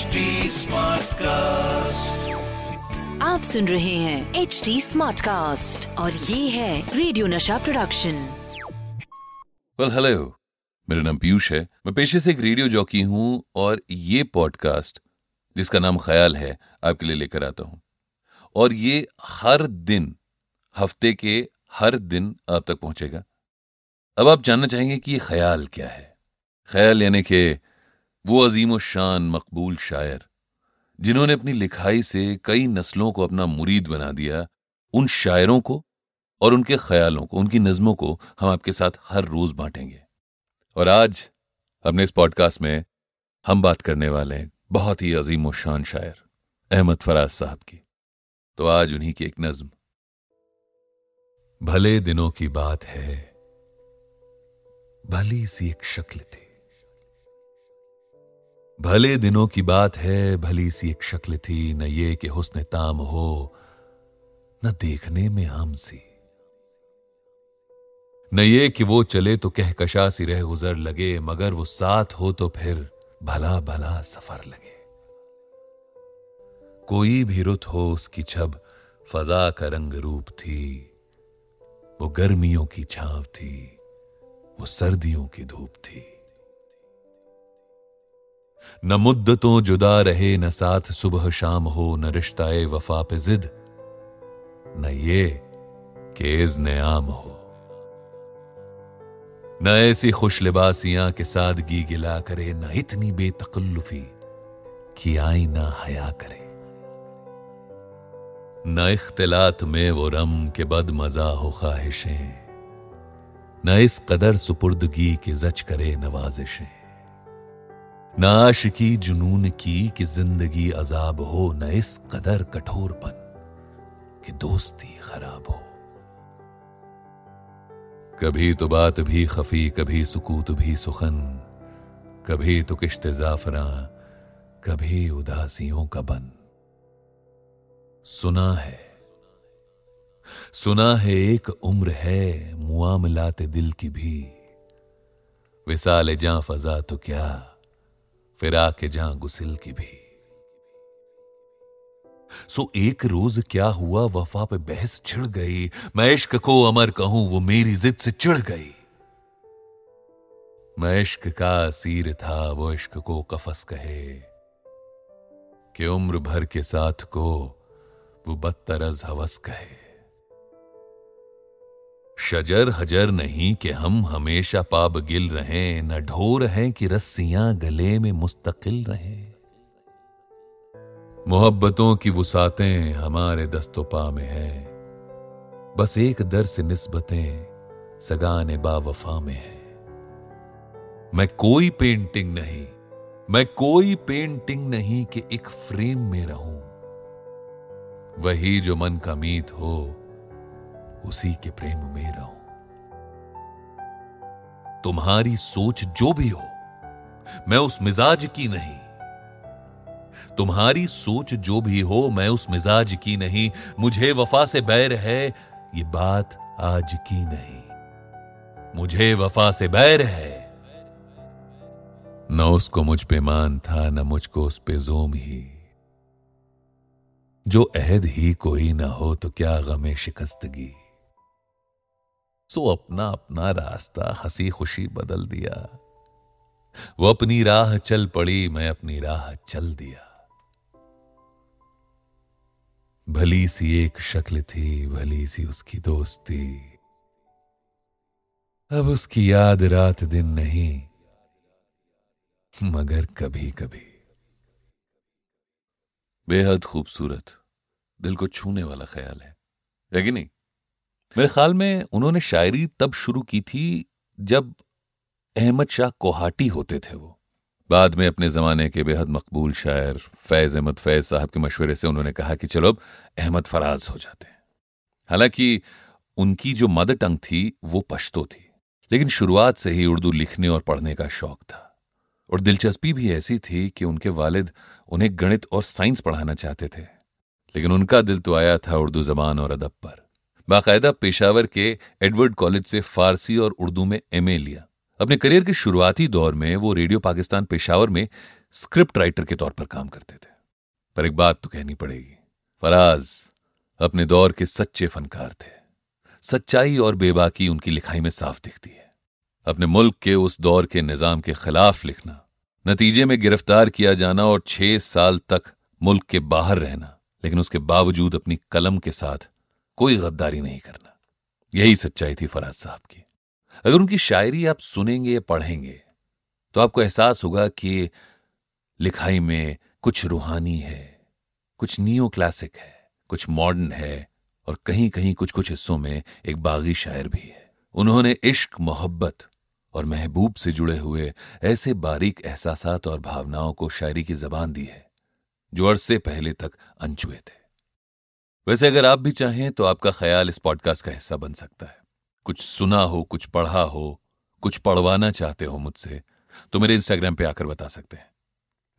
Smart cast आप सुन रहे हैं एच डी स्मार्ट कास्ट और ये है रेडियो नशा प्रोडक्शन वेल हेलो मेरा नाम पीयूष है। मैं पेशे से एक रेडियो जॉकी हूँ और ये पॉडकास्ट जिसका नाम ख्याल है आपके लिए लेकर आता हूँ। और ये हर दिन हफ़्ते के हर दिन आप तक पहुंचेगा। अब आप जानना चाहेंगे कि ये ख्याल क्या है? ख्याल यानी कि वो अजीम शान मकबूल शायर, जिन्होंने अपनी लिखाई से कई नस्लों को अपना मुरीद बना दिया, उन शायरों को और उनके ख्यालों को, उनकी नज्मों को हम आपके साथ हर रोज बांटेंगे। और आज अपने इस पॉडकास्ट में हम बात करने वाले हैं बहुत ही अजीम शान शायर, अहमद फराज साहब की। तो आज उन्हीं की एक नज्म। भले दिनों की बात है, भली सी एक शक्ल थी। भले दिनों की बात है, भली सी एक शक्ल थी, न ये कि हुस्न ताम हो, न देखने में हम सी न ये कि वो चले तो कहकशा सी रह गुजर लगे, मगर वो साथ हो तो फिर भला भला सफ़र लगे। कोई भी रुत हो, उसकी छब फजा का रंग रूप थी, वो गर्मियों की छाव थी, वो सर्दियों की धूप थी। न मुद्दतों जुदा रहे, न साथ सुबह शाम हो, न रिश्ताए वफा पे जिद, न ये केज ने आम हो। न ऐसी खुश लिबासियाँ के सादगी गिला करे, न इतनी बेतकल्लुफी कि आई ना हया करे। न इख्तिलात में वो रम के बद मज़ा हो ख्वाहिशें, न इस कदर सुपुर्दगी के जच करे नवाजिशें। न आशिकी जुनून की कि ज़िंदगी अजाब हो न इस कदर कठोरपन कि दोस्ती खराब हो। कभी तो बात भी खफी, कभी सुकूत भी सुखन, कभी तो किश्त जाफरा, कभी उदासियों का बन। सुना है सुना है एक उम्र है मुआमलात दिल की भी। विसाल जा फजा तो क्या फिरा के जहाँ गुसिल की भी। सो एक रोज क्या हुआ, वफा पे बहस छिड़ गई। मैं इश्क को अमर कहूँ, वो मेरी जिद से चिढ़ गई। मैं इश्क का सीर था, वो इश्क को कफस कहे। कि उम्र भर के साथ को वो बदतरज हवस कहे। शजर हजर नहीं कि हम हमेशा पाब गिल रहे, न ढोर हैं कि रस्सियाँ गले में मुस्तकिल रहे। मोहब्बतों की वसातें हमारे दस्तों पा में है। बस एक दर से निस्बतें सगाने बावफा में है। मैं कोई पेंटिंग नहीं, मैं कोई पेंटिंग नहीं कि एक फ्रेम में रहूँ। वही जो मन का मीत हो उसी के प्रेम में रहूँ। तुम्हारी सोच जो भी हो, मैं उस मिजाज की नहीं। तुम्हारी सोच जो भी हो, मैं उस मिजाज की नहीं। मुझे वफा से बैर है, ये बात आज की नहीं। मुझे वफा से बैर है। न उसको मुझ पे मान था, न मुझको उस पे जोम ही। जो अहद ही कोई ना हो तो क्या गमे शिकस्तगी सो अपना अपना रास्ता हँसी खुशी बदल दिया। वो अपनी राह चल पड़ी, मैं अपनी राह चल दिया। भली सी एक शक्ल थी, भली सी उसकी दोस्ती। अब उसकी याद रात दिन नहीं, मगर कभी कभी बेहद खूबसूरत, दिल को छूने वाला ख्याल है। है कि नहीं? मेरे ख्याल में उन्होंने शायरी तब शुरू की थी जब अहमद शाह कोहाटी होते थे वो। बाद में अपने जमाने के बेहद मकबूल शायर फैज अहमद फैज साहब के मशवरे से उन्होंने कहा कि चलो अब अहमद फराज हो जाते हैं। हालाँकि उनकी जो मदर टंग थी, वो पश्तो थी, लेकिन शुरुआत से ही उर्दू लिखने और पढ़ने का शौक था। और दिलचस्पी भी ऐसी थी कि उनके वालिद उन्हें गणित और साइंस पढ़ाना चाहते थे, लेकिन उनका दिल तो आया था उर्दू जबान और अदब पर। बाकायदा पेशावर के एडवर्ड कॉलेज से फारसी और उर्दू में एमए लिया। अपने करियर के शुरुआती दौर में वो रेडियो पाकिस्तान पेशावर में स्क्रिप्ट राइटर के तौर पर काम करते थे। पर एक बात तो कहनी पड़ेगी। फराज अपने दौर के सच्चे फनकार थे। सच्चाई और बेबाकी उनकी लिखाई में साफ़ दिखती है। अपने मुल्क के उस दौर के निज़ाम के खिलाफ लिखना, नतीजे में गिरफ़्तार किया जाना और छह साल तक मुल्क के बाहर रहना, लेकिन उसके बावजूद अपनी कलम के साथ कोई गद्दारी नहीं करना। यही सच्चाई थी फराज साहब की। अगर उनकी शायरी आप सुनेंगे, पढ़ेंगे तो आपको एहसास होगा कि लिखाई में कुछ रूहानी है, कुछ नियो क्लासिक है, कुछ मॉडर्न है और कहीं कहीं कुछ कुछ हिस्सों में एक बागी शायर भी है। उन्होंने इश्क, मोहब्बत और महबूब से जुड़े हुए ऐसे बारीक एहसास और भावनाओं को शायरी की जबान दी है, जो अरसे पहले तक अनछुए थे। वैसे अगर आप भी चाहें तो आपका ख्याल इस पॉडकास्ट का हिस्सा बन सकता है। कुछ सुना हो, कुछ पढ़ा हो, कुछ पढ़वाना चाहते हो मुझसे तो मेरे इंस्टाग्राम पे आकर बता सकते हैं।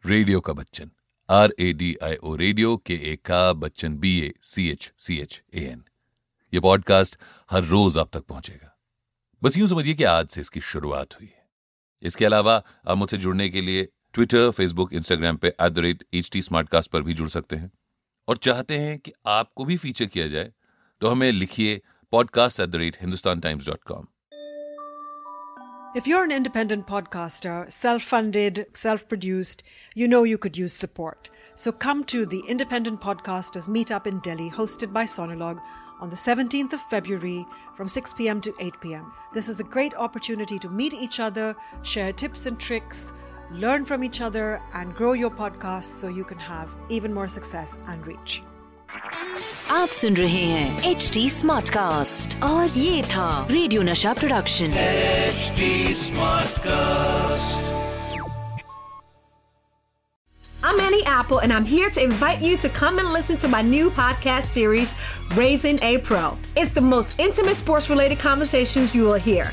रेडियो का Bachchan R A D I O radio के ए का Bachchan B A C H C H A N ये पॉडकास्ट हर रोज आप तक पहुंचेगा। बस यूँ समझिए कि आज से इसकी शुरुआत हुई है। इसके अलावा आप मुझसे जुड़ने के लिए ट्विटर फेसबुक इंस्टाग्राम पे at the rate H T smartcast पर भी जुड़ सकते हैं। और चाहते हैं कि आपको भी फीचर किया जाए तो हमें लिखिए podcast at the rate Hindustan Times dot com If you're an independent podcaster, self funded, self produced, you know you could use support. So come to the Independent Podcasters Meetup in Delhi, hosted by Sonolog, on the 17th of February from 6 pm to 8 pm. This is a great opportunity to meet each other, share tips and tricks, learn from each other, and grow your podcast so you can have even more success and reach. आप सुन रहे हैं H D smart cast और ये था radio Nasha production HD Smartcast. I'm Annie Apple, and I'm here to invite you to come and listen to my new podcast series, Raising a Pro. It's the most intimate sports related conversations you will hear.